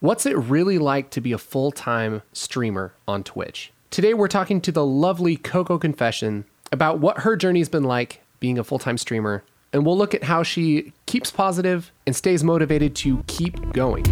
What's it really like to be a full time streamer on Twitch? Today, we're talking to the lovely Coco Confession about what her journey's been like being a full time streamer, and we'll look at how she keeps positive and stays motivated to keep going.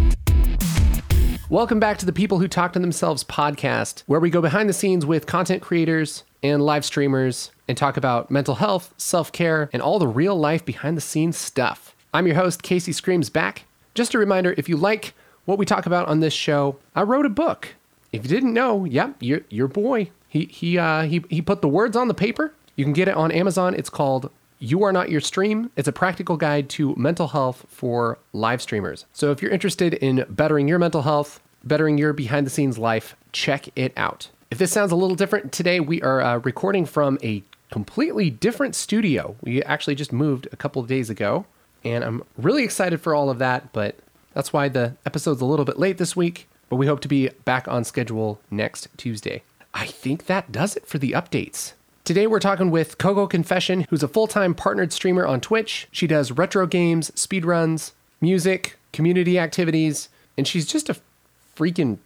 Welcome back to the People Who Talk to Themselves podcast, where we go behind the scenes with content creators and live streamers and talk about mental health, self care, and all the real life behind the scenes stuff. I'm your host, Casey Screams back. Just a reminder if you like what we talk about on this show, I wrote a book. If you didn't know, yep, your, your boy, he, he, uh, he, he put the words on the paper. You can get it on Amazon. It's called You Are Not Your Stream. It's a practical guide to mental health for live streamers. So if you're interested in bettering your mental health, bettering your behind the scenes life, check it out. If this sounds a little different today, we are uh, recording from a completely different studio. We actually just moved a couple of days ago, and I'm really excited for all of that, but that's why the episode's a little bit late this week, but we hope to be back on schedule next Tuesday. I think that does it for the updates. Today we're talking with Coco Confession, who's a full-time partnered streamer on Twitch. She does retro games, speedruns, music, community activities, and she's just a freaking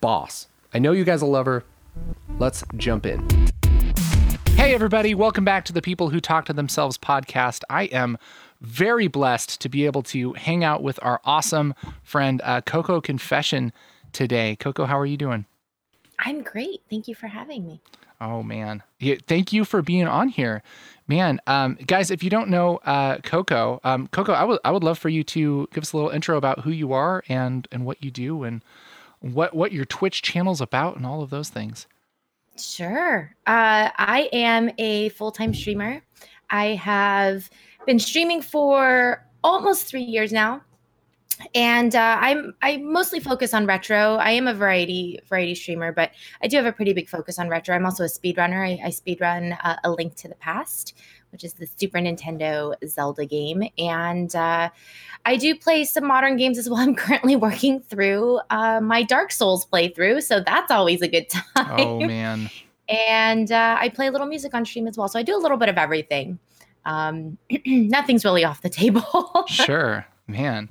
boss. I know you guys will love her. Let's jump in. Hey, everybody, welcome back to the People Who Talk to Themselves podcast. I am very blessed to be able to hang out with our awesome friend, uh, Coco Confession, today. Coco, how are you doing? I'm great. Thank you for having me. Oh, man. Yeah, thank you for being on here. Man, um, guys, if you don't know uh, Coco, um, Coco, I would I would love for you to give us a little intro about who you are and and what you do and what what your Twitch channel's about and all of those things. Sure. Uh, I am a full time streamer. I have been streaming for almost three years now, and uh, I'm I mostly focus on retro. I am a variety variety streamer, but I do have a pretty big focus on retro. I'm also a speedrunner. I, I speedrun uh, a Link to the Past, which is the Super Nintendo Zelda game, and uh, I do play some modern games as well. I'm currently working through uh, my Dark Souls playthrough, so that's always a good time. Oh man! and uh, I play a little music on stream as well. So I do a little bit of everything. Um, nothing's really off the table. sure, man.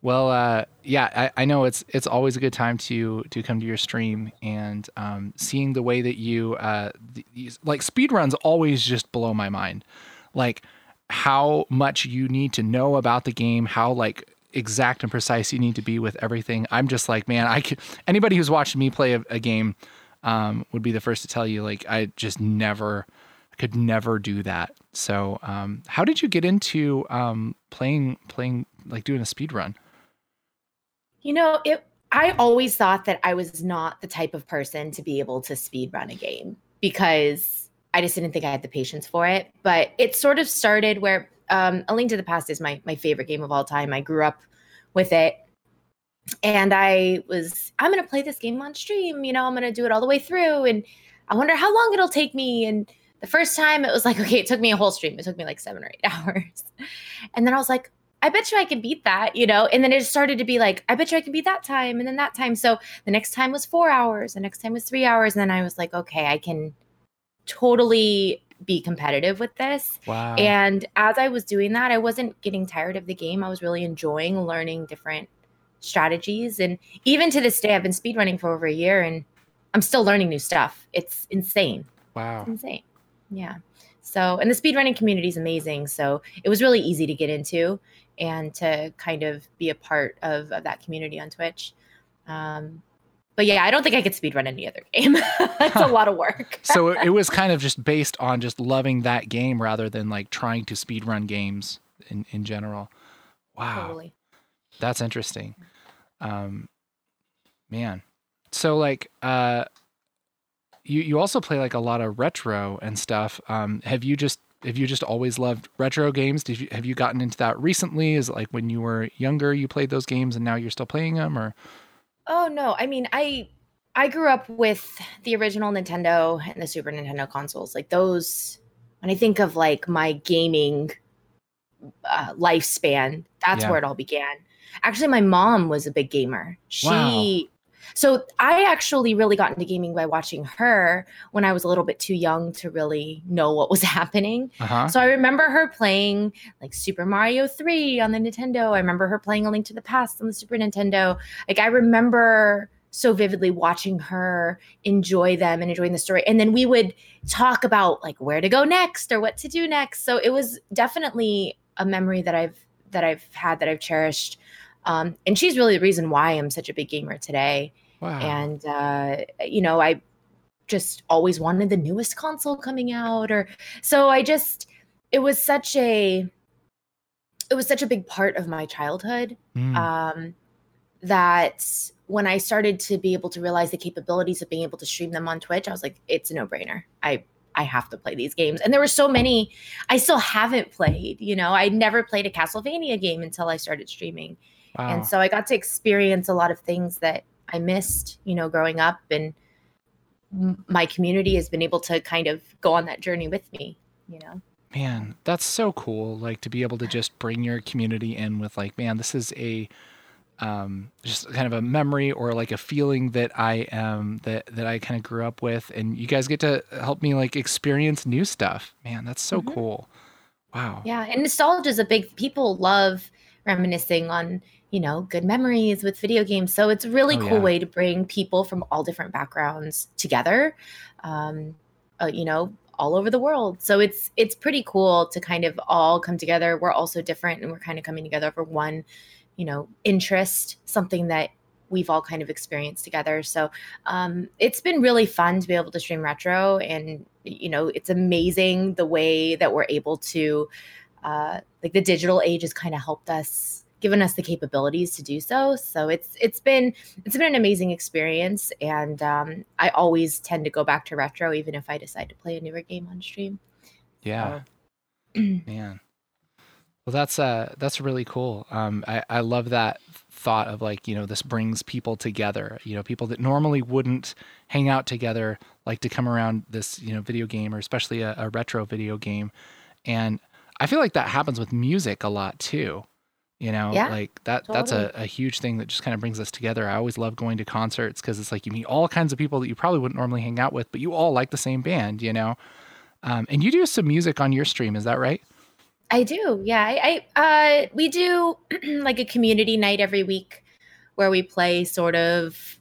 Well, uh, yeah, I, I, know it's it's always a good time to to come to your stream and um, seeing the way that you uh, these, like speed runs always just blow my mind, like how much you need to know about the game, how like exact and precise you need to be with everything. I'm just like, man, I could anybody who's watched me play a, a game um, would be the first to tell you like I just never could never do that. So, um, how did you get into um, playing playing like doing a speed run? You know, it. I always thought that I was not the type of person to be able to speed run a game because I just didn't think I had the patience for it. But it sort of started where um, A Link to the Past is my my favorite game of all time. I grew up with it and I was, I'm going to play this game on stream. You know, I'm going to do it all the way through. And I wonder how long it'll take me. And the first time it was like, okay, it took me a whole stream. It took me like seven or eight hours. And then I was like, I bet you I can beat that, you know? And then it started to be like, I bet you I can beat that time. And then that time. So the next time was four hours. The next time was three hours. And then I was like, okay, I can totally be competitive with this. Wow. And as I was doing that, I wasn't getting tired of the game. I was really enjoying learning different strategies. And even to this day, I've been speedrunning for over a year and I'm still learning new stuff. It's insane. Wow. It's insane. Yeah. So, and the speedrunning community is amazing. So it was really easy to get into and to kind of be a part of, of that community on Twitch. Um, but yeah, I don't think I could speedrun any other game. it's a lot of work. so it was kind of just based on just loving that game rather than like trying to speedrun games in, in general. Wow. Totally. That's interesting um man so like uh you you also play like a lot of retro and stuff. Um have you just have you just always loved retro games? Did you have you gotten into that recently? Is it like when you were younger you played those games and now you're still playing them or? Oh no. I mean i i grew up with the original nintendo and the super nintendo consoles. Like those when i think of like my gaming uh, lifespan that's yeah. where it all began. Actually, my mom was a big gamer. She, wow. So I actually really got into gaming by watching her when I was a little bit too young to really know what was happening. Uh-huh. So I remember her playing like Super Mario 3 on the Nintendo. I remember her playing A Link to the Past on the Super Nintendo. Like I remember so vividly watching her enjoy them and enjoying the story. And then we would talk about like where to go next or what to do next. So it was definitely a memory that I've that I've had that I've cherished um, and she's really the reason why I'm such a big gamer today. Wow. And, uh, you know, I just always wanted the newest console coming out or so I just, it was such a, it was such a big part of my childhood mm. um, that when I started to be able to realize the capabilities of being able to stream them on Twitch, I was like, it's a no brainer. I I have to play these games. And there were so many I still haven't played. You know, I never played a Castlevania game until I started streaming. Wow. And so I got to experience a lot of things that I missed, you know, growing up. And my community has been able to kind of go on that journey with me, you know. Man, that's so cool. Like to be able to just bring your community in with like, man, this is a um, just kind of a memory or like a feeling that I am that that I kind of grew up with, and you guys get to help me like experience new stuff. Man, that's so mm-hmm. cool. Wow. Yeah, and nostalgia is a big. People love reminiscing on you know, good memories with video games. So it's a really oh, cool yeah. way to bring people from all different backgrounds together. Um, uh, you know, all over the world. So it's it's pretty cool to kind of all come together. We're also different and we're kind of coming together for one, you know, interest, something that we've all kind of experienced together. So um, it's been really fun to be able to stream retro, and you know, it's amazing the way that we're able to, uh, like the digital age has kind of helped us given us the capabilities to do so. So it's it's been it's been an amazing experience, and um, I always tend to go back to retro, even if I decide to play a newer game on stream. Yeah, so. man. Well, that's uh that's really cool. Um, I I love that thought of like you know this brings people together. You know, people that normally wouldn't hang out together like to come around this you know video game or especially a, a retro video game, and I feel like that happens with music a lot too you know yeah, like that totally. that's a, a huge thing that just kind of brings us together. I always love going to concerts because it's like you meet all kinds of people that you probably wouldn't normally hang out with but you all like the same band you know? Um, and you do some music on your stream is that right? I do yeah. I, I uh, we do like a community night every week where we play sort of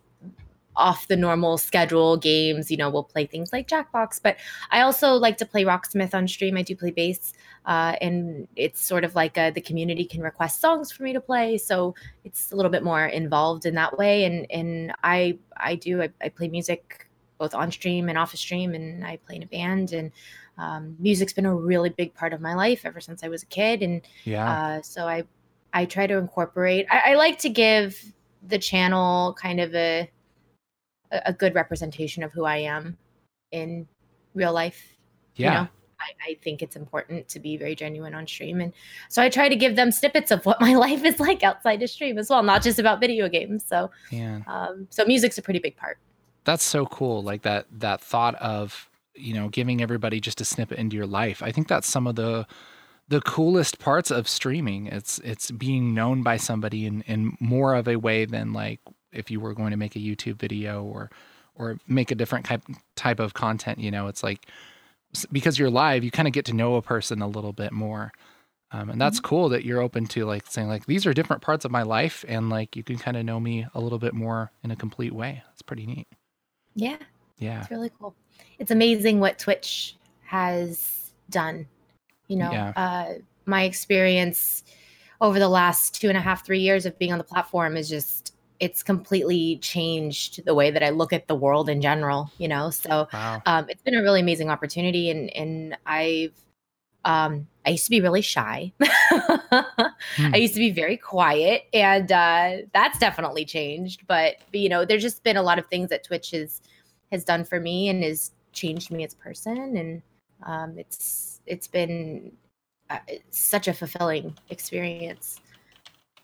off the normal schedule games. You know, we'll play things like Jackbox, but I also like to play Rocksmith on stream. I do play bass uh, and it's sort of like a, the community can request songs for me to play, so it's a little bit more involved in that way. And and I I do I, I play music both on stream and off of stream, and I play in a band. And um, music's been a really big part of my life ever since I was a kid. And yeah, uh, so I I try to incorporate. I, I like to give the channel kind of a a good representation of who I am in real life. Yeah. You know? I, I, think it's important to be very genuine on stream. And so I try to give them snippets of what my life is like outside the stream as well, not just about video games. So, yeah. Um, so music's a pretty big part. That's so cool. Like that, that thought of, you know, giving everybody just a snippet into your life. I think that's some of the, the coolest parts of streaming. It's, it's being known by somebody in, in more of a way than like if you were going to make a YouTube video or, or make a different type, type of content, you know, it's like, because you're live, you kind of get to know a person a little bit more. Um, and that's mm-hmm. cool that you're open to like saying like these are different parts of my life and like you can kind of know me a little bit more in a complete way. That's pretty neat. Yeah. Yeah. It's really cool. It's amazing what Twitch has done. You know, yeah. uh, my experience over the last two and a half, three years of being on the platform is just it's completely changed the way that I look at the world in general, you know? So wow. um, it's been a really amazing opportunity. And, and I've, um, I used to be really shy. hmm. I used to be very quiet and uh, that's definitely changed. But, you know, there's just been a lot of things that Twitch has, has done for me and has changed me as a person. And um, it's, it's been uh, such a fulfilling experience.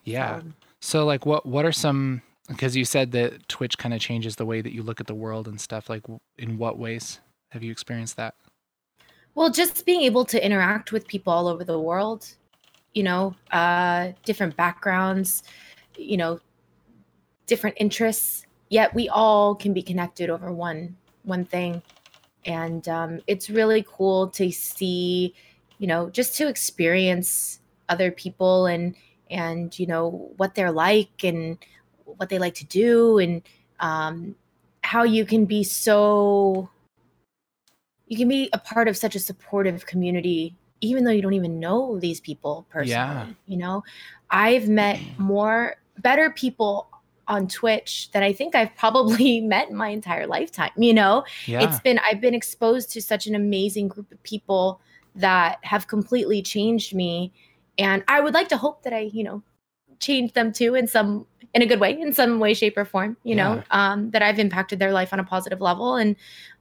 Yeah. So, so like what what are some because you said that Twitch kind of changes the way that you look at the world and stuff. Like, in what ways have you experienced that? Well, just being able to interact with people all over the world, you know, uh, different backgrounds, you know, different interests. yet we all can be connected over one one thing and um, it's really cool to see you know just to experience other people and and you know what they're like and what they like to do and um, how you can be so you can be a part of such a supportive community even though you don't even know these people personally Yeah. you know i've met more better people on twitch than i think i've probably met in my entire lifetime you know Yeah. it's been i've been exposed to such an amazing group of people that have completely changed me and i would like to hope that i you know change them too in some in a good way in some way shape or form you know um, that i've impacted their life on a positive level. And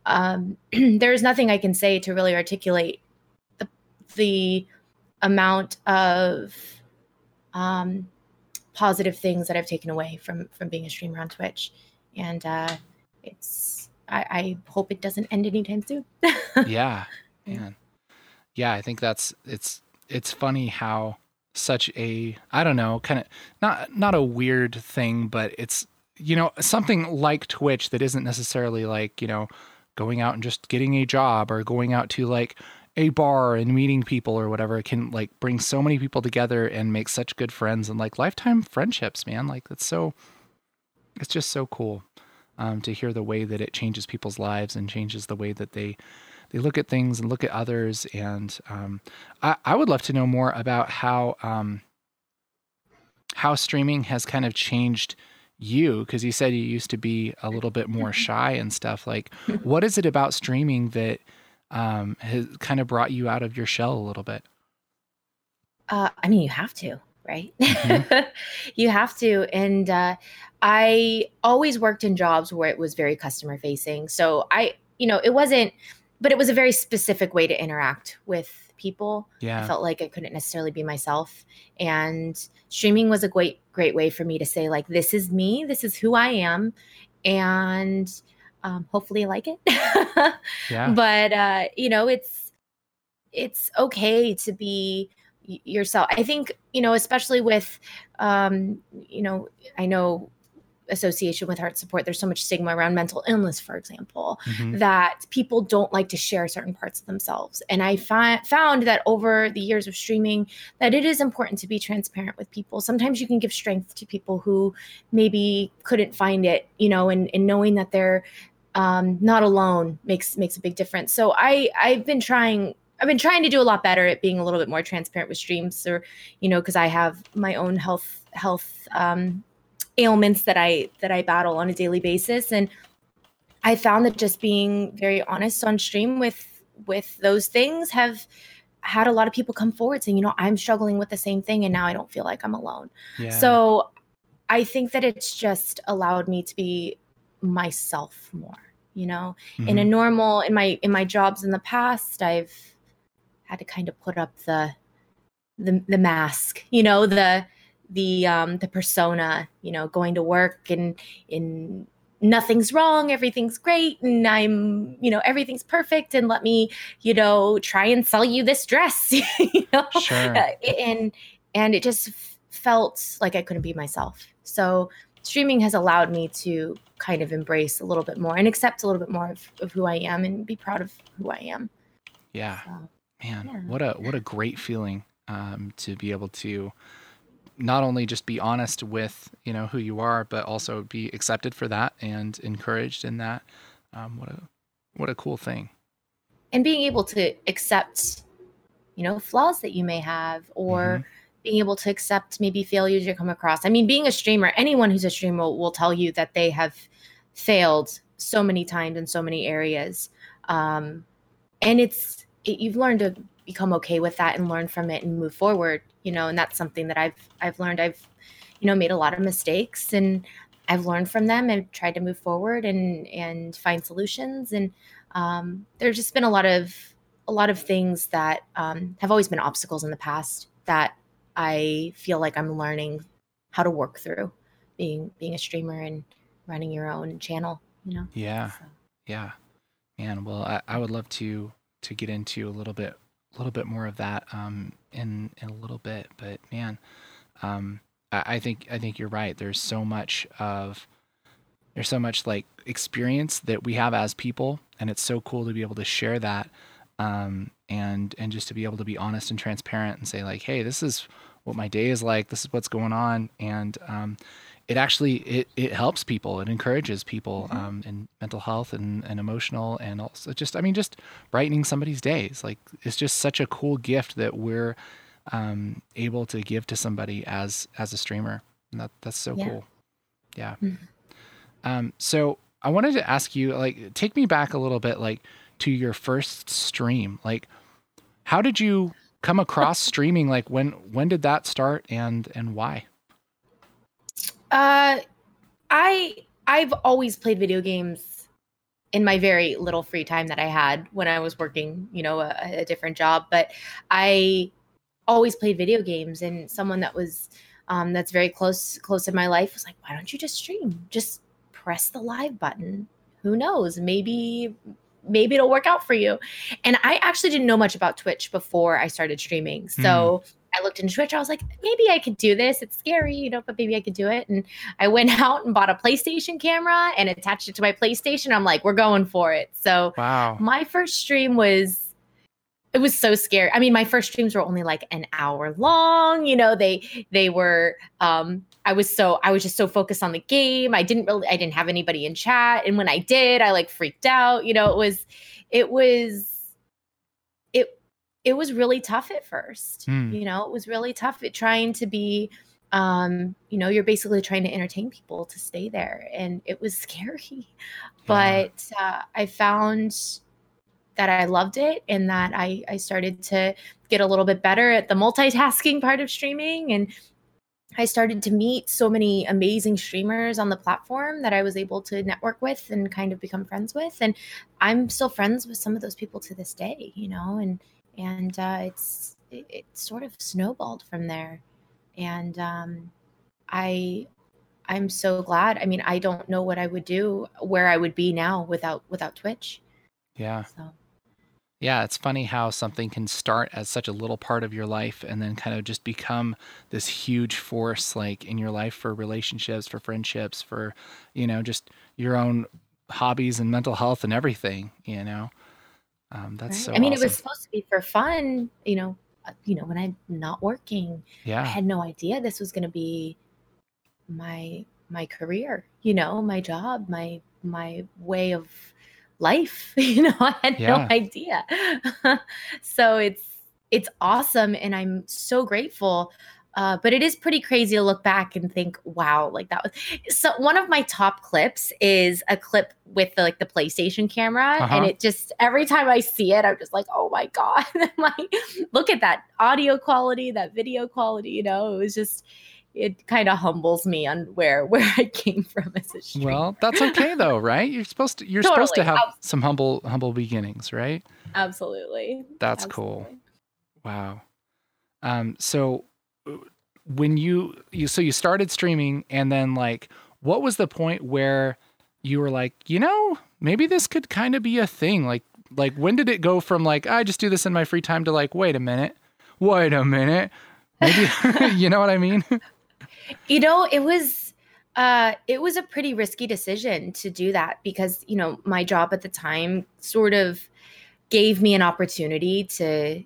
um, there's nothing i can say to really articulate the, the amount of um, positive things that i've taken away from from being a streamer on twitch. And uh, it's I, I hope it doesn't end anytime soon. Yeah Yeah. man. Yeah i think that's it's it's funny how such a i don't know kind of not not a weird thing but it's you know something like twitch that isn't necessarily like you know going out and just getting a job or going out to like a bar and meeting people or whatever. It can like bring so many people together and make such good friends and like lifetime friendships man. Like that's so it's just so cool um, to hear the way that it changes people's lives and changes the way that they they look at things and look at others. And um, I, I would love to know more about how um, how streaming has kind of changed you because you said you used to be a little bit more shy and stuff. Like, what is it about streaming that um, has kind of brought you out of your shell a little bit? Uh, I mean, you have to, right? Mhm. you have to. And uh, I always worked in jobs where it was very customer facing. So I, you know, it wasn't, but it was a very specific way to interact with people. Yeah. I felt like I couldn't necessarily be myself. And streaming was a great, great way for me to say, like, this is me, this is who I am. And um, hopefully you like it. yeah, but uh you know it's it's okay to be yourself i think you know especially with um you know i know association with HeartSupport there's so much stigma around mental illness for example Mhm. that people don't like to share certain parts of themselves. And i fi- found that over the years of streaming that it is important to be transparent with people. Sometimes you can give strength to people who maybe couldn't find it you know and, and knowing that they're um, not alone makes makes a big difference. So i i've been trying i've been trying to do a lot better at being a little bit more transparent with streams or you know because i have my own health health um, ailments that i that i battle on a daily basis and i found that just being very honest on stream with with those things have had a lot of people come forward saying you know i'm struggling with the same thing and now i don't feel like i'm alone yeah. so I think that it's just allowed me to be myself more, you know. In a Mhm. normal in my in my jobs in the past, I've had to kind of put up the the the mask, you know, the the um the persona, you know, going to work and in nothing's wrong, everything's great and I'm, you know, everything's perfect and let me, you know, try and sell you this dress, you know. Sure. Uh, and and it just felt like I couldn't be myself. So streaming has allowed me to kind of embrace a little bit more and accept a little bit more of, of who I am and be proud of who I am. Yeah. So, Man, Yeah. what a what a great feeling um, to be able to not only just be honest with you know who you are, but also be accepted for that and encouraged in that. Um, what a what a cool thing. and being able to accept, you know, flaws that you may have or being able to accept maybe failures you come across. I mean, being a streamer, anyone who's a streamer will, will tell you that they have failed so many times in so many areas. Um, and it's, it, you've learned to become okay with that and learn from it and move forward, you know, and that's something that I've, I've learned. I've, you know, made a lot of mistakes and I've learned from them and tried to move forward and, and find solutions. And, um, there's just been a lot of, a lot of things that um, have always been obstacles in the past that I feel like I'm learning how to work through being being a streamer and running your own channel, you know. Yeah, So, yeah, man. Well, I, I would love to to get into a little bit little bit more of that um, in in a little bit, but man, um, I, I think I think you're right. There's so much of there's so much like experience that we have as people, and it's so cool to be able to share that, um, and and just to be able to be honest and transparent and say like, hey, this is what my day is like. This is what's going on, and um, it actually it, it helps people it encourages people mm-hmm. um, in mental health and, and emotional and also just i mean just brightening somebody's days. Like it's just such a cool gift that we're um, able to give to somebody as as a streamer. And that that's so yeah. cool. Yeah. Mm-hmm. um, so i wanted to ask you like take me back a little bit like to your first stream. Like how did you come across streaming? Like when when did that start and and why uh, I I've always played video games in my very little free time that I had when I was working, you know, a, a different job. But I always played video games, and someone that was um, that's very close close in my life was like, "Why don't you just stream? Just press the live button. Who knows? Maybe." Maybe it'll work out for you. And I actually didn't know much about Twitch before I started streaming. So mm I looked into Twitch. I was like, maybe I could do this. It's scary, you know, but maybe I could do it. And I went out and bought a PlayStation camera and attached it to my PlayStation. I'm like, we're going for it. So wow. my first stream was it was so scary. I mean, my first streams were only like an hour long. You know, they they were um I was so I was just so focused on the game. I didn't really I didn't have anybody in chat. And when I did, I like freaked out. You know, it was it was it was really tough at first. Mm. You know, it was really tough at trying to be um, you know, you're basically trying to entertain people to stay there and it was scary. But uh, I found that I loved it and that I I started to get a little bit better at the multitasking part of streaming and I started to meet so many amazing streamers on the platform that I was able to network with and kind of become friends with. And I'm still friends with some of those people to this day, you know, and and uh, it's it, it, sort of snowballed from there. And um, i i'm so glad. I mean i don't know what i would do where i would be now without without twitch. Yeah. So. Yeah, it's funny how something can start as such a little part of your life and then kind of just become this huge force like in your life for relationships, for friendships, for, you know, just your own hobbies and mental health and everything, you know. Um, that's right. so. I mean, awesome. it was supposed to be for fun. You know, uh, you know, when I'm not working, yeah, I had no idea this was going to be my my career. You know, my job, my my way of life. You know, I had yeah. no idea. so it's it's awesome, and I'm so grateful uh, but it is pretty crazy to look back and think, wow, like that was so. One of my top clips is a clip with the, like the PlayStation camera, uh-huh. and it just every time I see it, I'm just like, oh my god, like, look at that audio quality, that video quality. You know, it was just it kind of humbles me on where where I came from as a streamer. Well, that's okay though, right? You're supposed to you're totally. supposed to have Absolutely. some humble humble beginnings, right? Absolutely. That's Absolutely. cool. Wow. Um, so when you you so you started streaming and then like what was the point where you were like you know maybe this could kind of be a thing like like when did it go from like i just do this in my free time to like wait a minute wait a minute maybe you know what i mean? You know it was uh, it was a pretty risky decision to do that because you know my job at the time sort of gave me an opportunity to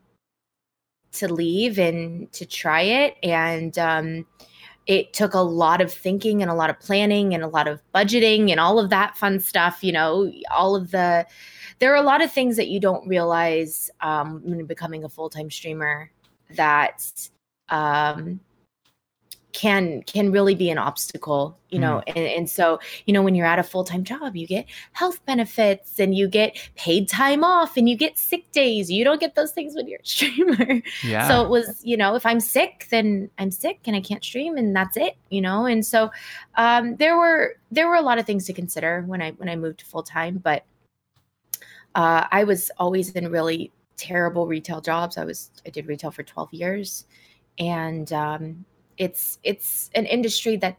to leave and to try it. And um, it took a lot of thinking and a lot of planning and a lot of budgeting and all of that fun stuff. You know, all of the, there are a lot of things that you don't realize um, when becoming a full time streamer that um, can can really be an obstacle you know mm. and, and so you know when you're at a full-time job you get health benefits and you get paid time off and you get sick days you don't get those things when you're a streamer yeah. so it was you know if i'm sick then i'm sick and i can't stream and that's it you know and so um, there were there were a lot of things to consider when i when i moved to full-time but uh, i was always in really terrible retail jobs i was i did retail for 12 years and um, it's it's an industry that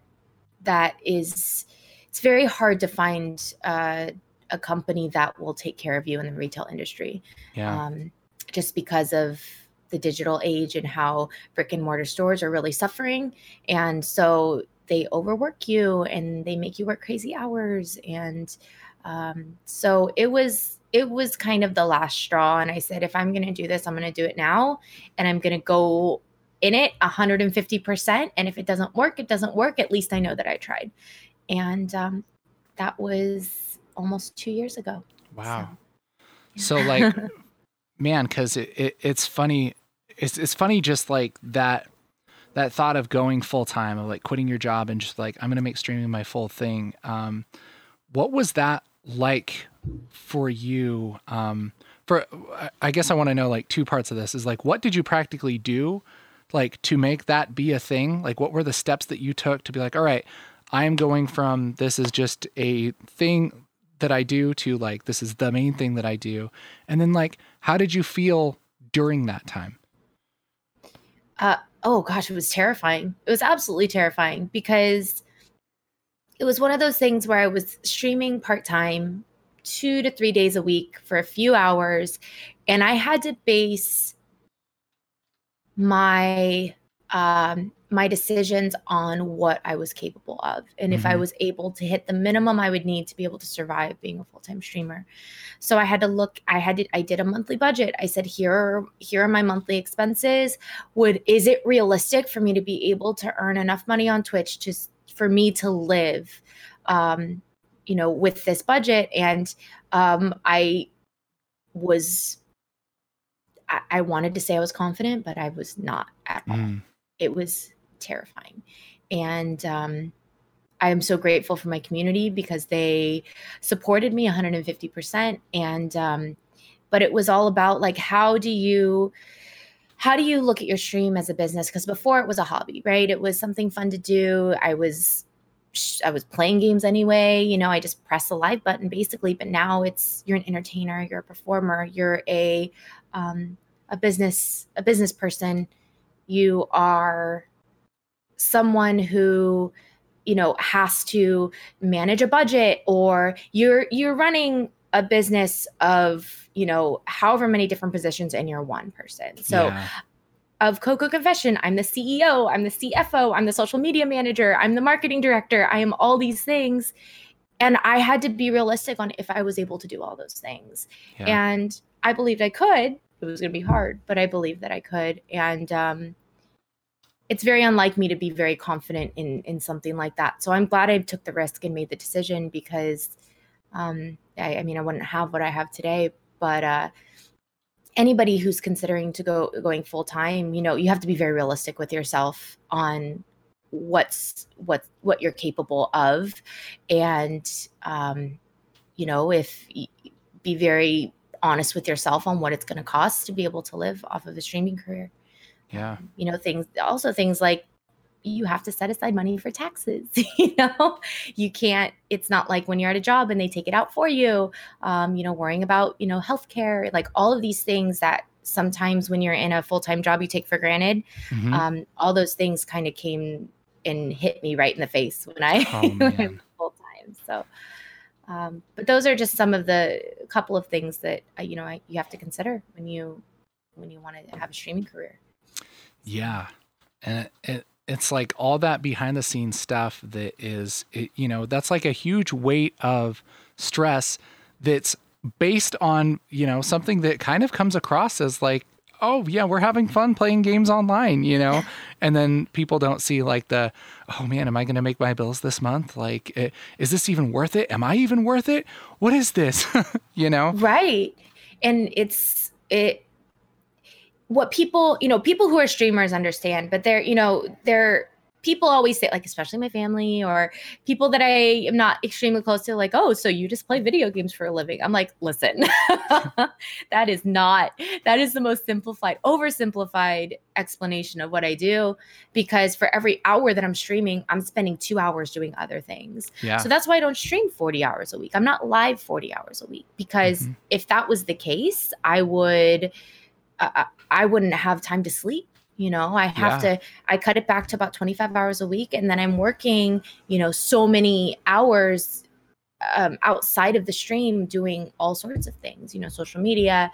that is it's very hard to find uh, a company that will take care of you in the retail industry. Yeah. Um, just because of the digital age and how brick and mortar stores are really suffering. And so they overwork you and they make you work crazy hours and um, so it was it was kind of the last straw and i said if i'm going to do this i'm going to do it now and i'm going to go in it 150% and if it doesn't work it doesn't work. At least i know that i tried. And um, that was almost two years ago. Wow. So, so like man because it, it, it's funny. It's, it's funny just like that that thought of going full time of like quitting your job and just like i'm going to make streaming my full thing. Um, what was that like for you? Um, for i guess i want to know like two parts of this is like what did you practically do like to make that be a thing like what were the steps that you took to be like all right i am going from this is just a thing that i do to like this is the main thing that i do. And then like how did you feel during that time? Uh, oh gosh it was terrifying. It was absolutely terrifying because it was one of those things where i was streaming part-time two to three days a week for a few hours and i had to base my um, my decisions on what I was capable of and mm-hmm. if I mm-hmm. was able to hit the minimum I would need to be able to survive being a full-time streamer. So I had to look I had to I did a monthly budget. I said here are, here are my monthly expenses. Would is it realistic for me to be able to earn enough money on Twitch to for me to live um you know with this budget and um I was I, I wanted to say I was confident, but I was not at all. Mm. It was terrifying. And um, I am so grateful for my community because they supported me 150%. And, um, but it was all about like, how do you, how do you look at your stream as a business? Because before it was a hobby, right? It was something fun to do. I was, I was playing games anyway. You know, I just press the live button basically. But now it's you're an entertainer, you're a performer, you're a um, a business a business person. You are someone who you know has to manage a budget or you're you're running a business of you know however many different positions and you're one person so yeah. of coco confession i'm the ceo i'm the cfo i'm the social media manager i'm the marketing director i am all these things and i had to be realistic on if i was able to do all those things yeah. and i believed i could it was going to be hard but i believed that i could and um it's very unlike me to be very confident in in something like that. So I'm glad I took the risk and made the decision because um, I, I, mean I wouldn't have what I have today. But uh, anybody who's considering to go going full time, you know, you have to be very realistic with yourself on what's what what you're capable of, and um, you know if be very honest with yourself on what it's going to cost to be able to live off of a streaming career. Yeah. You know, things also things like you have to set aside money for taxes you know you can't it's not like when you're at a job and they take it out for you um, you know worrying about you know healthcare like all of these things that sometimes when you're in a full-time job you take for granted mm-hmm. um, all those things kind of came and hit me right in the face when i oh, went full-time so um, but those are just some of the couple of things that you know I, you have to consider when you when you want to have a streaming career yeah. And it, it, it's like all that behind the scenes stuff that is, it, you know, that's like a huge weight of stress that's based on, you know, something that kind of comes across as like, oh, yeah, we're having fun playing games online, you know? and then people don't see like the, oh man, am I going to make my bills this month? Like, eh, is this even worth it? Am I even worth it? What is this? you know? Right. And it's, it, what people, you know, people who are streamers understand, but they're, you know, they're people always say, like, especially my family or people that I am not extremely close to, like, oh, so you just play video games for a living. I'm like, listen, that is not, that is the most simplified, oversimplified explanation of what I do. Because for every hour that I'm streaming, I'm spending two hours doing other things. Yeah. So that's why I don't stream 40 hours a week. I'm not live 40 hours a week because mm-hmm. if that was the case, I would I, I wouldn't have time to sleep you know i have yeah. to i cut it back to about 25 hours a week and then i'm working you know so many hours um, outside of the stream doing all sorts of things you know social media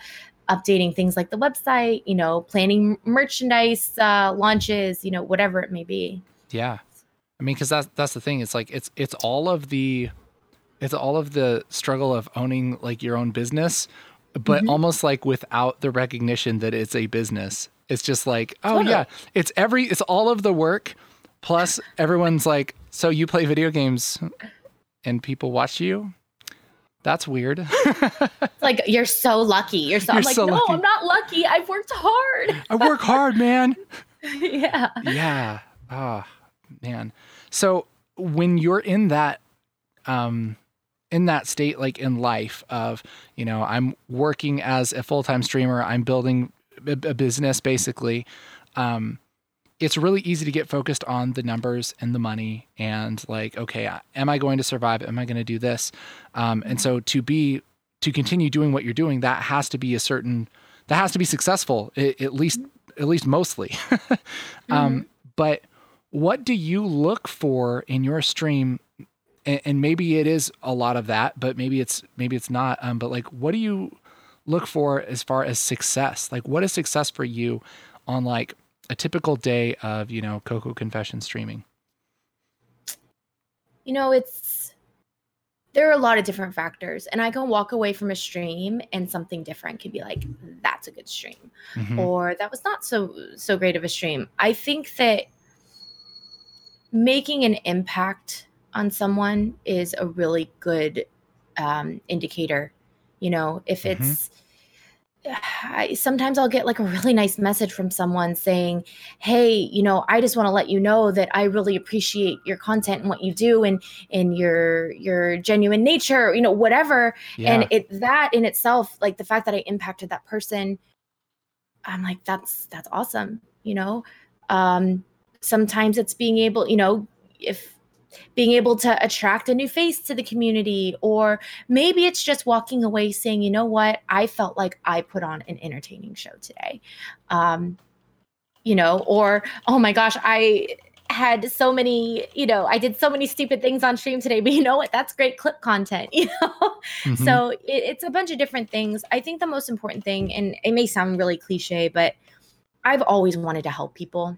updating things like the website you know planning merchandise uh, launches you know whatever it may be yeah I mean, because that's that's the thing. It's like it's it's all of the it's all of the struggle of owning like your own business, but Mhm. almost like without the recognition that it's a business. It's just like, oh yeah, it's every it's all of the work plus everyone's like, so you play video games and people watch you? That's weird. Like you're so lucky. You're so. You're I'm like, so no, lucky." I'm not lucky. I've worked hard. I work hard, man. yeah. yeah. Oh, man. So when you're in that um in that state like in life of, you know, I'm working as a full-time streamer, I'm building a, business basically. Um it's really easy to get focused on the numbers and the money and like okay am i going to survive? Am i going to do this? Um, and so to be to continue doing what you're doing that has to be a certain that has to be successful at least at least mostly. Um, but what do you look for in your stream? And, and maybe it is a lot of that but maybe it's maybe it's not. Um, but like what do you look for as far as success like what is success for you on like a typical day of you know coco confession streaming You know, it's there are a lot of different factors, and I can walk away from a stream and something different could be like, "That's a good stream," Mhm. or "That was not so so great of a stream." I think that making an impact on someone is a really good um, indicator. You know, if Mhm. it's I, sometimes I'll get like a really nice message from someone saying, "Hey, you know, I just want to let you know that I really appreciate your content and what you do, and and your your genuine nature, you know, whatever." yeah And it that in itself, like the fact that I impacted that person, I'm like, that's that's awesome. You know, um, sometimes it's being able, you know, if being able to attract a new face to the community or maybe it's just walking away saying you know what? I felt like i put on an entertaining show today. Um you know or oh my gosh i had so many you know i did so many stupid things on stream today but you know what? That's great clip content you know? Mhm. so it, it's a bunch of different things. I think the most important thing and it may sound really cliche but i've always wanted to help people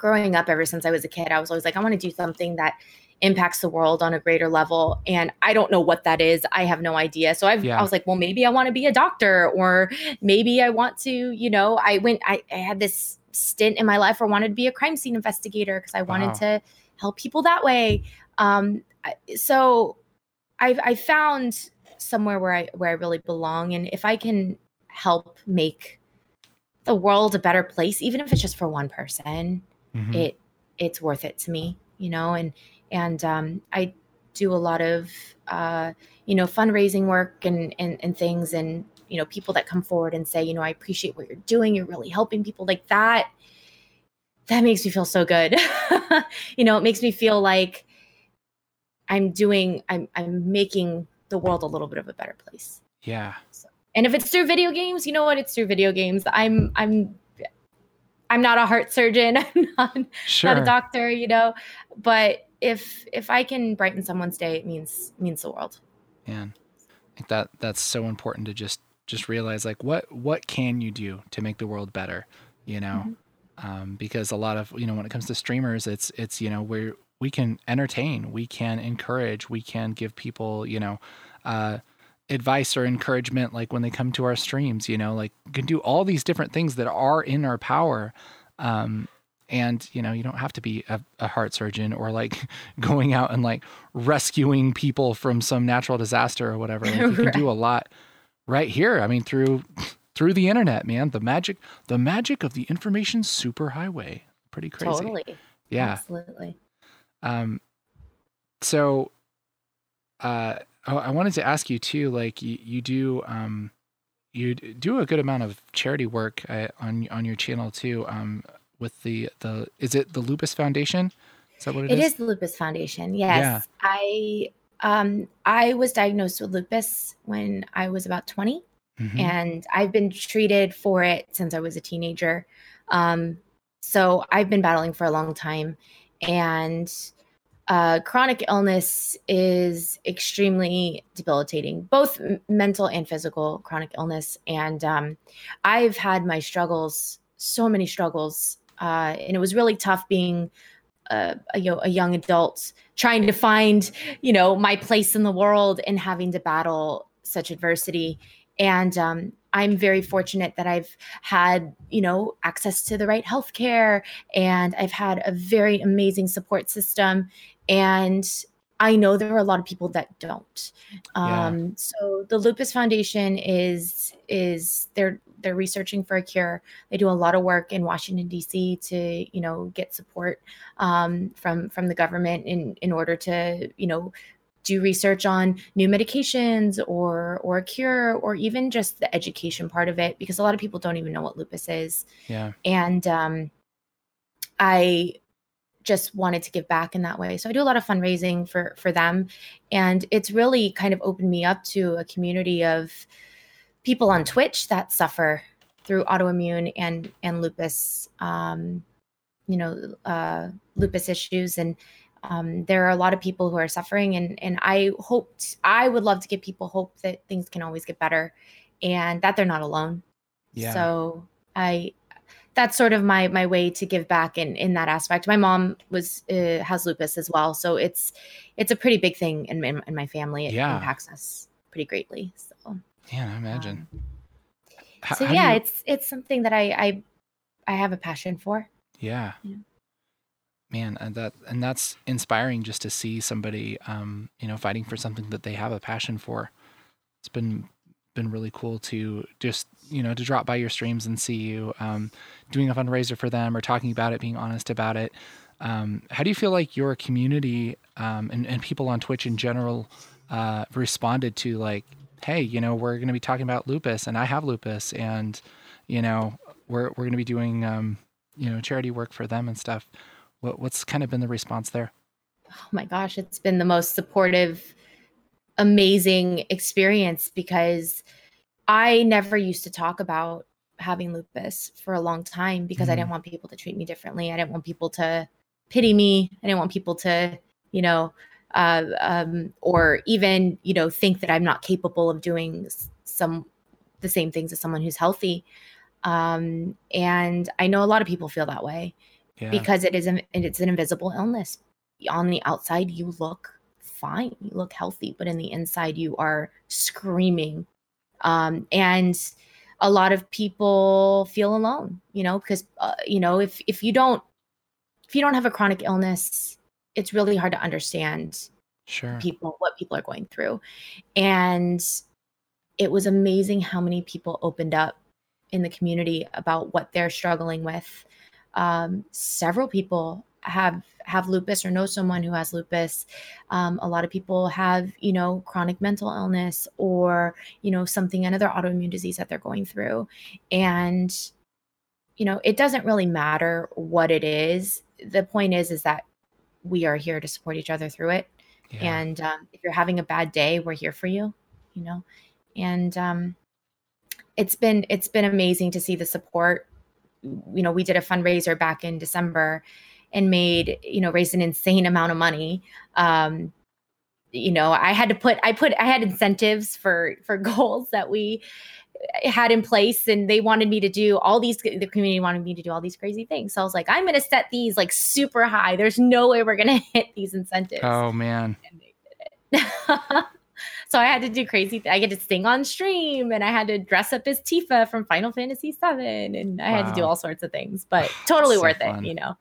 growing up ever since i was a kid i was always like i want to do something that impacts the world on a greater level and i don't know what that is i have no idea so I've, Yeah. i was like well maybe i want to be a doctor or maybe i want to you know i went i, I had this stint in my life where i wanted to be a crime scene investigator because i wanted Wow. to help people that way um so i i found somewhere where i where i really belong and if i can help make the world a better place even if it's just for one person Mhm. it it's worth it to me you know and and um i do a lot of uh you know fundraising work and and, and things and you know people that come forward and say you know i appreciate what you're doing. You're really helping people like that. That makes me feel so good. You know it makes me feel like i'm doing i'm i'm making the world a little bit of a better place. Yeah. And if it's through video games you know what? It's through video games. I'm i'm i'm not a heart surgeon i'm not sure not a doctor, you know. But if if I can brighten someone's day, it means means the world. Yeah, I think that that's so important to just just realize like what what can you do to make the world better you know Mhm. um, because a lot of you know when it comes to streamers it's it's you know where we can entertain we can encourage we can give people you know uh, advice or encouragement like when they come to our streams you know like we can do all these different things that are in our power um, and you know you don't have to be a, a heart surgeon or like going out and like rescuing people from some natural disaster or whatever. Like, you can do a lot right here. I mean through through the internet man. The magic the magic of the information superhighway. Pretty crazy. Totally. yeah. Absolutely. um so uh I I wanted to ask you too like you, you do um you do a good amount of charity work uh, on on your channel too um with the the is it the lupus foundation is that what it is? It is the Lupus Foundation. Yes. Yeah. I um I was diagnosed with lupus when I was about 20 Mhm. and I've been treated for it since I was a teenager. Um so I've been battling for a long time and uh, chronic illness is extremely debilitating, both mental and physical chronic illness. And um, I've had my struggles, so many struggles. Uh, and it was really tough being a, a, you know, a young adult trying to find you know my place in the world and having to battle such adversity and um, i'm very fortunate that i've had you know access to the right healthcare and i've had a very amazing support system and I know there are a lot of people that don't. Um, yeah. So the Lupus Foundation is is they're they're researching for a cure. They do a lot of work in Washington D.C. to you know get support um, from from the government in in order to you know do research on new medications or or a cure or even just the education part of it because a lot of people don't even know what lupus is. Yeah. And um, I just wanted to give back in that way. So I do a lot of fundraising for for them and it's really kind of opened me up to a community of people on Twitch that suffer through autoimmune and and lupus um you know uh lupus issues and um, there are a lot of people who are suffering and and I hoped I would love to give people hope that things can always get better and that they're not alone. Yeah. So I that's sort of my my way to give back in in that aspect. My mom was uh, has lupus as well, so it's it's a pretty big thing in in, in my family. It yeah. impacts us pretty greatly. So yeah, I imagine. Um, how, so how yeah, you... it's it's something that I I I have a passion for. Yeah. yeah. Man, and that and that's inspiring just to see somebody um, you know, fighting for something that they have a passion for. It's been been really cool to just you know to drop by your streams and see you um, doing a fundraiser for them or talking about it, being honest about it. Um, how do you feel like your community um, and, and people on Twitch in general uh, responded to like, hey, you know, we're going to be talking about lupus, and I have lupus, and you know, we're we're going to be doing um, you know charity work for them and stuff. What, what's kind of been the response there? Oh my gosh, it's been the most supportive amazing experience because I never used to talk about having lupus for a long time because mm-hmm. I didn't mm-hmm. want people to treat me differently. I didn't want people to pity me. I didn't want people to, you know, uh, um, or even, you know, think that I'm not capable of doing some the same things as someone who's healthy. Um, and I know a lot of people feel that way yeah. because it is an, it's an invisible illness. On the outside, you look fine. You look healthy, but in the inside, you are screaming. Um, and a lot of people feel alone, you know, because, uh, you know, if, if you don't, if you don't have a chronic illness, it's really hard to understand sure. people, what people are going through. And it was amazing how many people opened up in the community about what they're struggling with. Um, several people have have lupus or know someone who has lupus um, a lot of people have you know chronic mental illness or you know something another autoimmune disease that they're going through. And you know it doesn't really matter what it is. The point is is that we are here to support each other through it. Yeah. and um, if you're having a bad day we're here for you you know? And um, it's been it's been amazing to see the support. You know we did a fundraiser back in december and made you know raised an insane amount of money. Um you know i had to put i put i had incentives for for goals that we had in place and they wanted me to do all these the community wanted me to do all these crazy things. So i was like i'm going to set these like super high. There's no way we're going to hit these incentives. Oh man. So i had to do crazy th- i get to sing on stream and i had to dress up as tifa from final fantasy 7 and i wow. had to do all sorts of things but totally so worth fun. it you know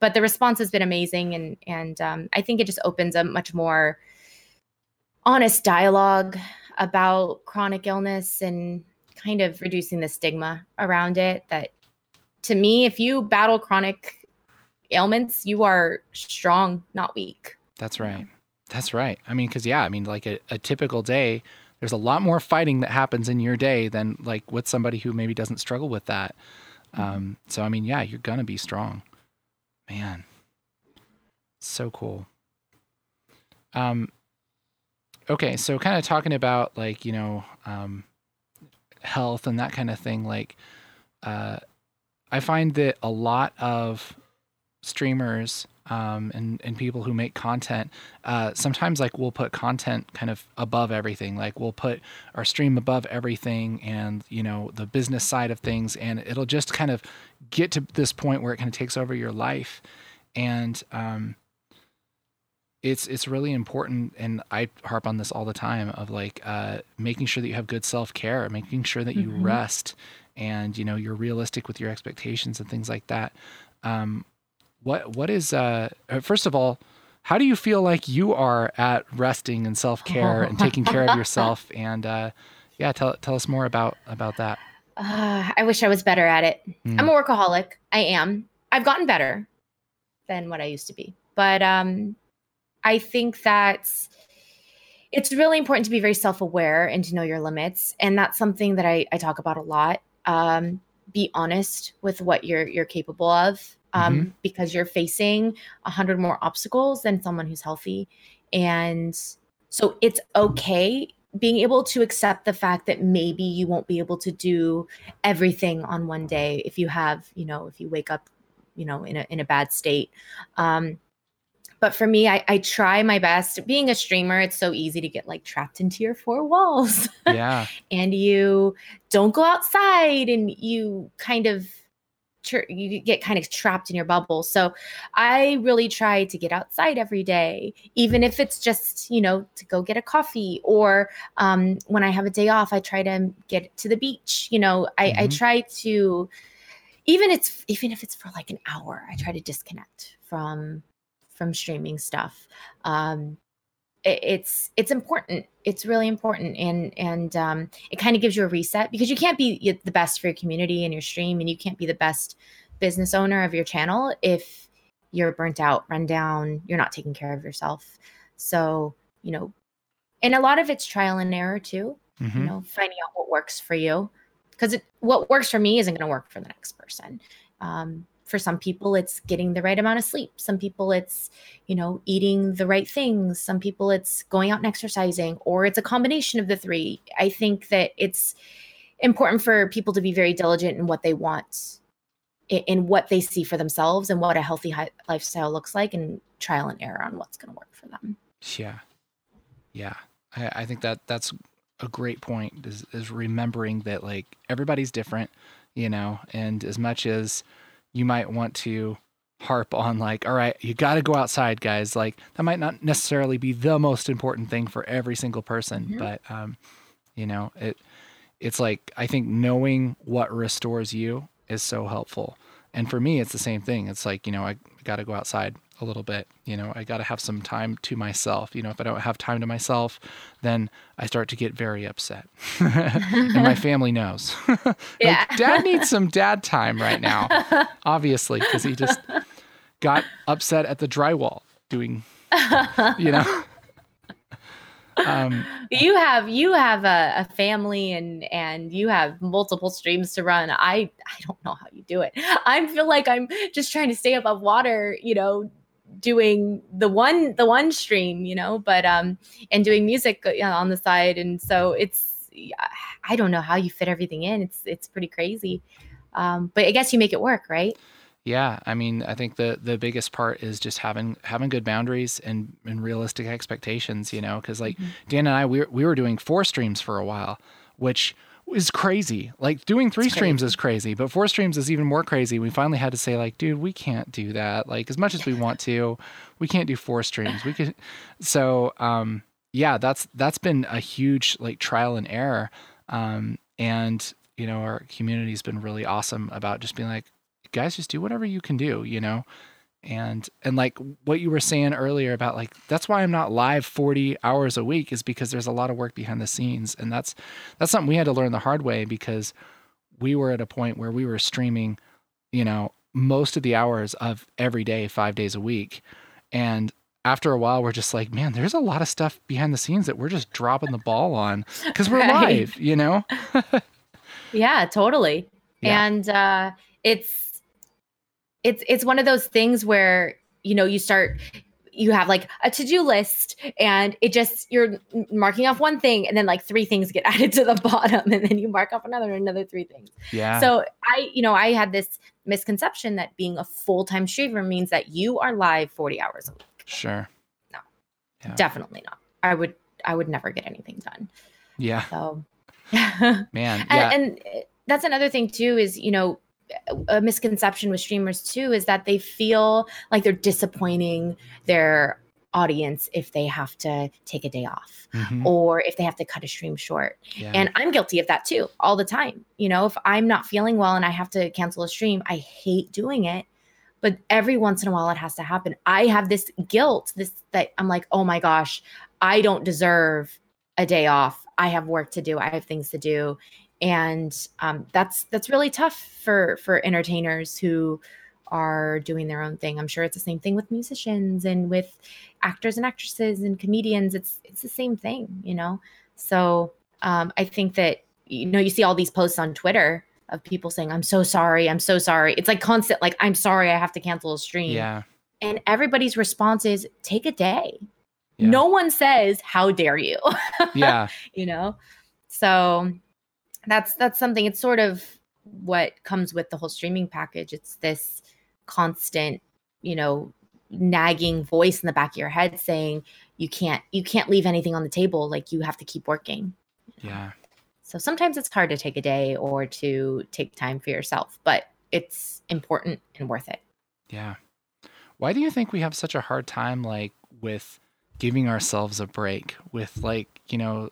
but the response has been amazing and and um, i think it just opens a much more honest dialogue about chronic illness and kind of reducing the stigma around it that to me if you battle chronic ailments you are strong not weak. That's right. That's right. I mean because yeah i mean like a, a typical day there's a lot more fighting that happens in your day than like with somebody who maybe doesn't struggle with that. Mm-hmm. um, so i mean yeah you're gonna be strong Man, so cool. Um, okay, so kind of talking about like you know um, health and that kind of thing. Like, uh, I find that a lot of streamers um, and and people who make content uh, sometimes like we'll put content kind of above everything. Like we'll put our stream above everything and you know the business side of things and it'll just kind of get to this point where it kind of takes over your life. And um, it's it's really important and i harp on this all the time of like uh, making sure that you have good self-care making sure that you Mhm. rest and you know you're realistic with your expectations and things like that. Um, what what is uh, uh, first of all how do you feel like you are at resting and self-care and taking care of yourself and uh, yeah tell tell us more about about that Uh, I wish I was better at it. Mm. I'm a workaholic. I am. I've gotten better than what I used to be. But um, I think that it's really important to be very self aware and to know your limits. And that's something that I, I talk about a lot. Um, be honest with what you're you're capable of um, because you're facing a hundred more obstacles than someone who's healthy. And so it's okay being able to accept the fact that maybe you won't be able to do everything on one day if you have you know if you wake up you know in a in a bad state. Um but for me I, I try my best. Being a streamer it's so easy to get like trapped into your four walls. Yeah. And you don't go outside and you kind of tr- you get kind of trapped in your bubble so i really try to get outside every day even if it's just you know to go get a coffee or um, when i have a day off i try to get to the beach you know i, I Mhm. try to even it's even if it's for like an hour i try to disconnect from from streaming stuff um it's it's important. It's really important and and um, it kind of gives you a reset because you can't be the best for your community and your stream and you can't be the best business owner of your channel if you're burnt out run down you're not taking care of yourself. So you know and a lot of it's trial and error too you Mhm. know finding out what works for you because what works for me isn't going to work for the next person. Um, for some people it's getting the right amount of sleep some people it's you know eating the right things some people it's going out and exercising or it's a combination of the three i think that it's important for people to be very diligent in what they want in what they see for themselves and what a healthy lifestyle looks like and trial and error on what's going to work for them Yeah, yeah. I, I think that that's a great point. Is is remembering that like everybody's different, you know, and as much as you might want to harp on like, all right, you got to go outside, guys. Like that might not necessarily be the most important thing for every single person, Mhm. but um, you know, it it's like I think knowing what restores you is so helpful. And for me, it's the same thing. It's like, you know, I got to go outside a little bit. You know, I got to have some time to myself. You know, if I don't have time to myself, then I start to get very upset. and my family knows. like, Yeah. dad needs some dad time right now, obviously, because he just got upset at the drywall doing, you know. Um, you have you have a, a family and and you have multiple streams to run. I i don't know how you do it. I feel like i'm just trying to stay above water you know doing the one the one stream you know but um and doing music uh, on the side. And so it's i don't know how you fit everything in. It's it's pretty crazy. Um but i guess you make it work right Yeah, I mean, I think the the biggest part is just having having good boundaries and and realistic expectations. You know, because like Mhm. Dan and I, we were, we were doing four streams for a while, which is crazy. Like doing three It's streams crazy. is crazy, but four streams is even more crazy. We finally had to say like, dude, we can't do that. Like as much as we want to, we can't do four streams. We could. So um, yeah, that's that's been a huge like trial and error. Um, and you know, our community's been really awesome about just being like, guys, just do whatever you can do, you know? And and like what you were saying earlier about like that's why I'm not live 40 hours a week is because there's a lot of work behind the scenes. And that's that's something we had to learn the hard way because we were at a point where we were streaming, you know, most of the hours of every day, five days a week. And after a while, we're just like, man, there's a lot of stuff behind the scenes that we're just dropping the ball on because we're Right. live, you know? Yeah, totally. Yeah. And uh it's it's it's one of those things where, you know, you start you have like a to-do list and it just you're marking off one thing and then like three things get added to the bottom and then you mark off another another three things. Yeah. So I, you know, I had this misconception that being a full-time streamer means that you are live 40 hours a week. sure. Yeah. Definitely not. I would I would never get anything done. Yeah. So Man. and, Yeah. and uh, that's another thing too is you know a misconception with streamers too is that they feel like they're disappointing their audience if they have to take a day off Mhm. or if they have to cut a stream short. Yeah. And I'm guilty of that too all the time. You know, if I'm not feeling well and I have to cancel a stream, I hate doing it. But every once in a while it has to happen. I have this guilt, this that I'm like, oh my gosh, I don't deserve a day off. I have work to do. I have things to do. And um, that's that's really tough for for entertainers who are doing their own thing. I'm sure it's the same thing with musicians and with actors and actresses and comedians. It's it's the same thing, you know. So um, I think that you know you see all these posts on Twitter of people saying, "I'm so sorry, I'm so sorry." It's like constant, like, "I'm sorry, I have to cancel a stream." yeah. And everybody's response is, "Take a day." Yeah. No one says, "How dare you?" Yeah. you know. So that's that's something. It's sort of what comes with the whole streaming package. It's this constant, you know, nagging voice in the back of your head saying you can't you can't leave anything on the table like you have to keep working Yeah. so sometimes it's hard to take a day or to take time for yourself but it's important and worth it Yeah. Why do you think we have such a hard time like with giving ourselves a break with like, you know,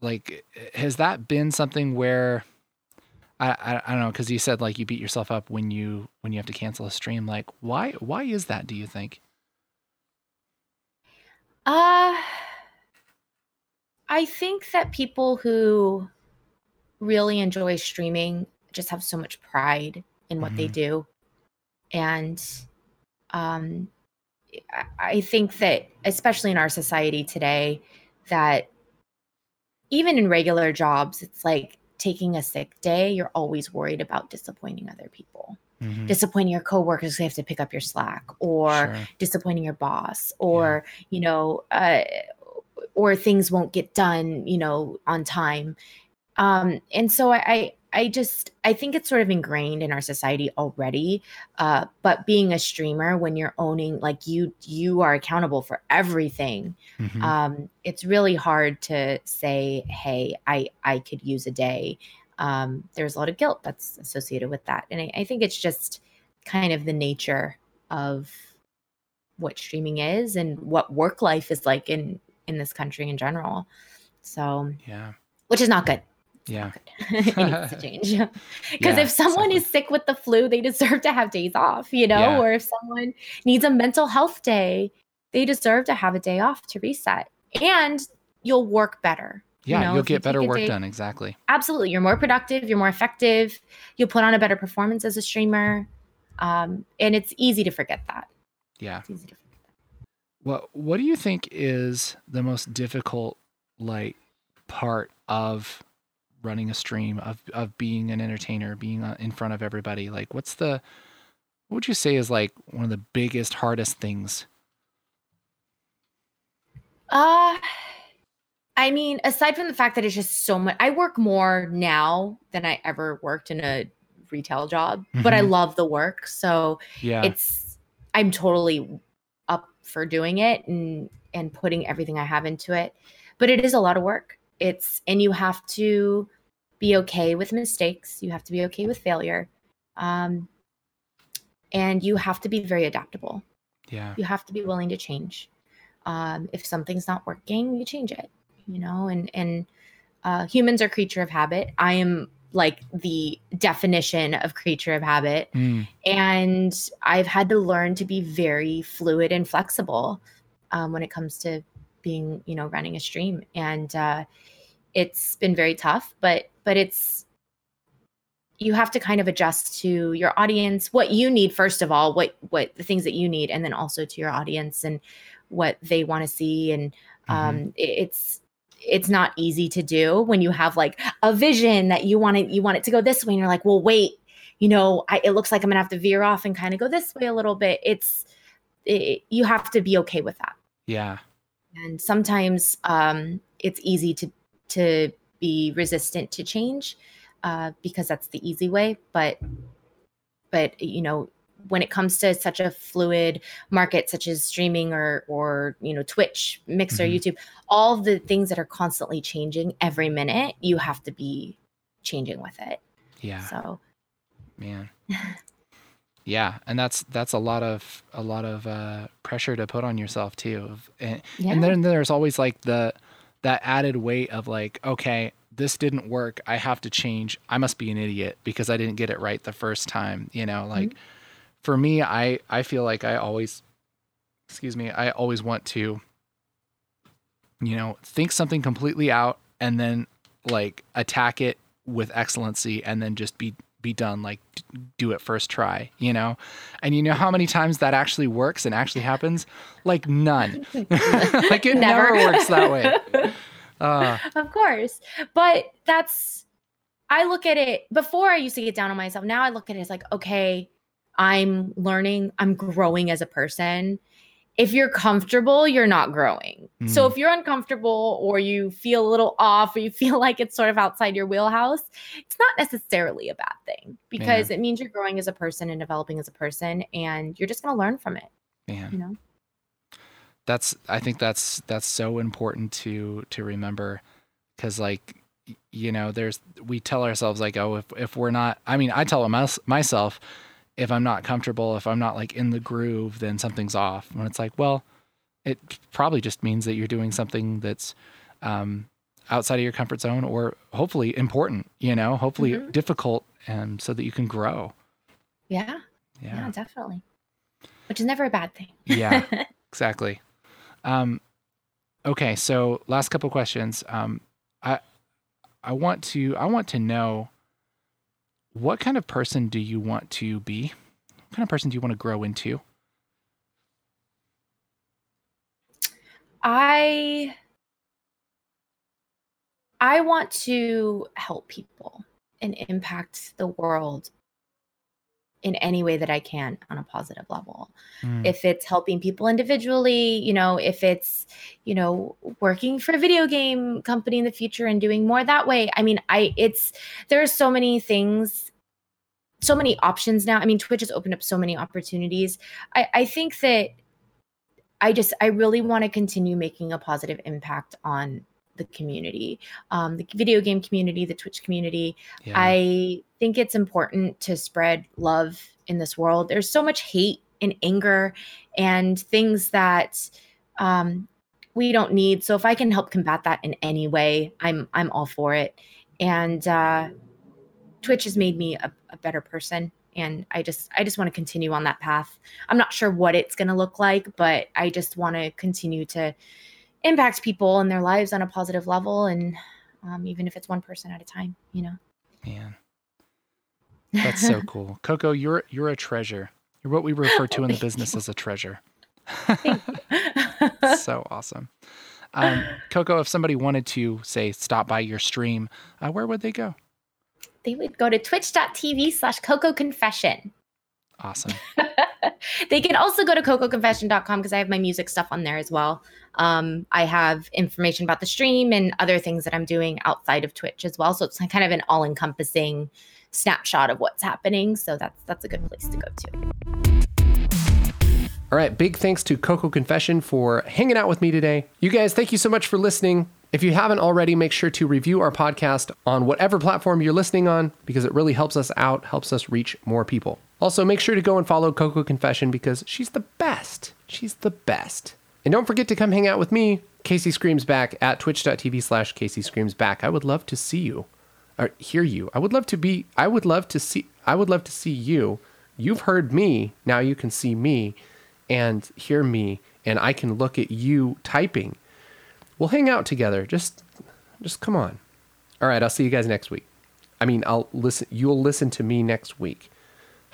like has that been something where I I, I don't know cuz you said like you beat yourself up when you when you have to cancel a stream like why why is that do you think? uh i think that people who really enjoy streaming just have so much pride in what they Mhm. do and um I- i think that especially in our society today that even in regular jobs it's like taking a sick day you're always worried about disappointing other people Mhm. disappointing your coworkers who have to pick up your slack or Sure. disappointing your boss or you know uh, or things won't get done you know on time um and so I, I just i think it's sort of ingrained in our society already uh but being a streamer when you're owning like you you are accountable for everything Mhm. um, it's really hard to say, "Hey, I I could use a day." Um, there's a lot of guilt that's associated with that, and I, I think it's just kind of the nature of what streaming is and what work life is like in in this country in general. So, yeah. which is not good. Yeah. it needs to change. Because Yeah, if someone exactly. is sick with the flu, they deserve to have days off, you know? Yeah. Or if someone needs a mental health day, they deserve to have a day off to reset. And you'll work better. you Yeah, know, you'll if you get better work day- done exactly. Absolutely. You're more productive, you're more effective, you'll put on a better performance as a streamer. Um, and it's easy to forget that. Yeah. It's easy to forget that. What What do you think is the most difficult like part of running a stream of of being an entertainer, being uh, in front of everybody? Like, what's the what would you say is like one of the biggest, hardest things? Uh I mean, aside from the fact that it's just so much, I work more now than I ever worked in a retail job, but I Mhm. love the work. So Yeah, it's, I'm totally up for doing it and, and putting everything I have into it. But it is a lot of work. It's, and you have to be okay with mistakes. You have to be okay with failure. Um, and you have to be very adaptable. Yeah, you have to be willing to change. Um, if something's not working you change it you know and and uh, humans are creature of habit. I am like the definition of creature of habit. Mm, and i've had to learn to be very fluid and flexible um, when it comes to being you know running a stream. And uh, it's been very tough but but it's you have to kind of adjust to your audience what you need first of all what what the things that you need and then also to your audience and what they want to see. And um it- it's it's not easy to do when you have like a vision that you want it you want it to go this way and you're like well wait you know I, it looks like i'm gonna have to veer off and kind of go this way a little bit. It's it, you have to be okay with that. Yeah, and sometimes um, it's easy to to be resistant to change uh, because that's the easy way but but you know when it comes to such a fluid market such as streaming or or you know twitch mixer Mhm. youtube all the things that are constantly changing every minute you have to be changing with it yeah. so Man. yeah, and that's that's a lot of a lot of uh, pressure to put on yourself too. And, Yeah. and then there's always like the that added weight of like, okay, this didn't work. I have to change. I must be an idiot because I didn't get it right the first time. You know, mm-hmm. like for me, I I feel like I always, excuse me, I always want to, you know, think something completely out and then like attack it with excellency and then just be be done like do it first try you know and you know how many times that actually works and actually happens like none like it never. Never. works that way uh, of course. But that's, I look at it before I used to get down on myself. Now I look at it as like, okay, I'm learning, I'm growing as a person. If you're comfortable, you're not growing. So Mm. if you're uncomfortable or you feel a little off or you feel like it's sort of outside your wheelhouse, it's not necessarily a bad thing because it means you're growing as a person and developing as a person and you're just going to learn from it, man you know? that's i think that's that's so important to to remember because like you know there's we tell ourselves like oh if, if we're not i mean i tell mys- myself if i'm not comfortable if i'm not like in the groove then something's off when it's like well it probably just means that you're doing something that's um outside of your comfort zone or hopefully important you know hopefully Mhm. difficult and so that you can grow Yeah, yeah, yeah definitely. Which is never a bad thing. yeah exactly um okay so last couple questions um i i want to i want to know what kind of person do you want to be? What kind of person do you want to grow into? I I want to help people and impact the world in any way that I can on a positive level. Mm, If it's helping people individually, you know, if it's, you know, working for a video game company in the future and doing more that way. I mean, I it's there are so many things so many options now. I mean, Twitch has opened up so many opportunities. I I think that I just I really want to continue making a positive impact on the community, um, the video game community, the Twitch community. yeah. I think it's important to spread love in this world. There's so much hate and anger and things that um, we don't need. So if I can help combat that in any way, I'm I'm all for it. And uh, Twitch has made me a, a better person. And I just I just want to continue on that path. I'm not sure what it's going to look like, but I just want to continue to impact people and their lives on a positive level, and um, even if it's one person at a time, you know. man. That's so cool. Coco you're you're a treasure. You're what we refer to in the business as a treasure. So awesome. Um, coco if somebody wanted to say stop by your stream uh, where would they go? They would go to twitch.tv slash coco confession awesome they can also go to cococonfession.com because i have my music stuff on there as well um, i have information about the stream and other things that i'm doing outside of twitch as well so it's kind of an all-encompassing snapshot of what's happening so that's that's a good place to go to All right, big thanks to Coco Confession for hanging out with me today. You guys, thank you so much for listening. If you haven't already, make sure to review our podcast on whatever platform you're listening on because it really helps us out, helps us reach more people. Also, make sure to go and follow Coco Confession because she's the best. She's the best. And don't forget to come hang out with me, Casey Screams Back, at twitch.tv slash Casey Screams Back. I would love to see you or hear you. I would love to be, I would love to see, I would love to see you. You've heard me, now you can see me and hear me and I can look at you typing. We'll hang out together. Just just come on. All right, I'll see you guys next week. I mean, I'll listen you'll listen to me next week.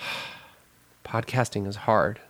Podcasting is hard.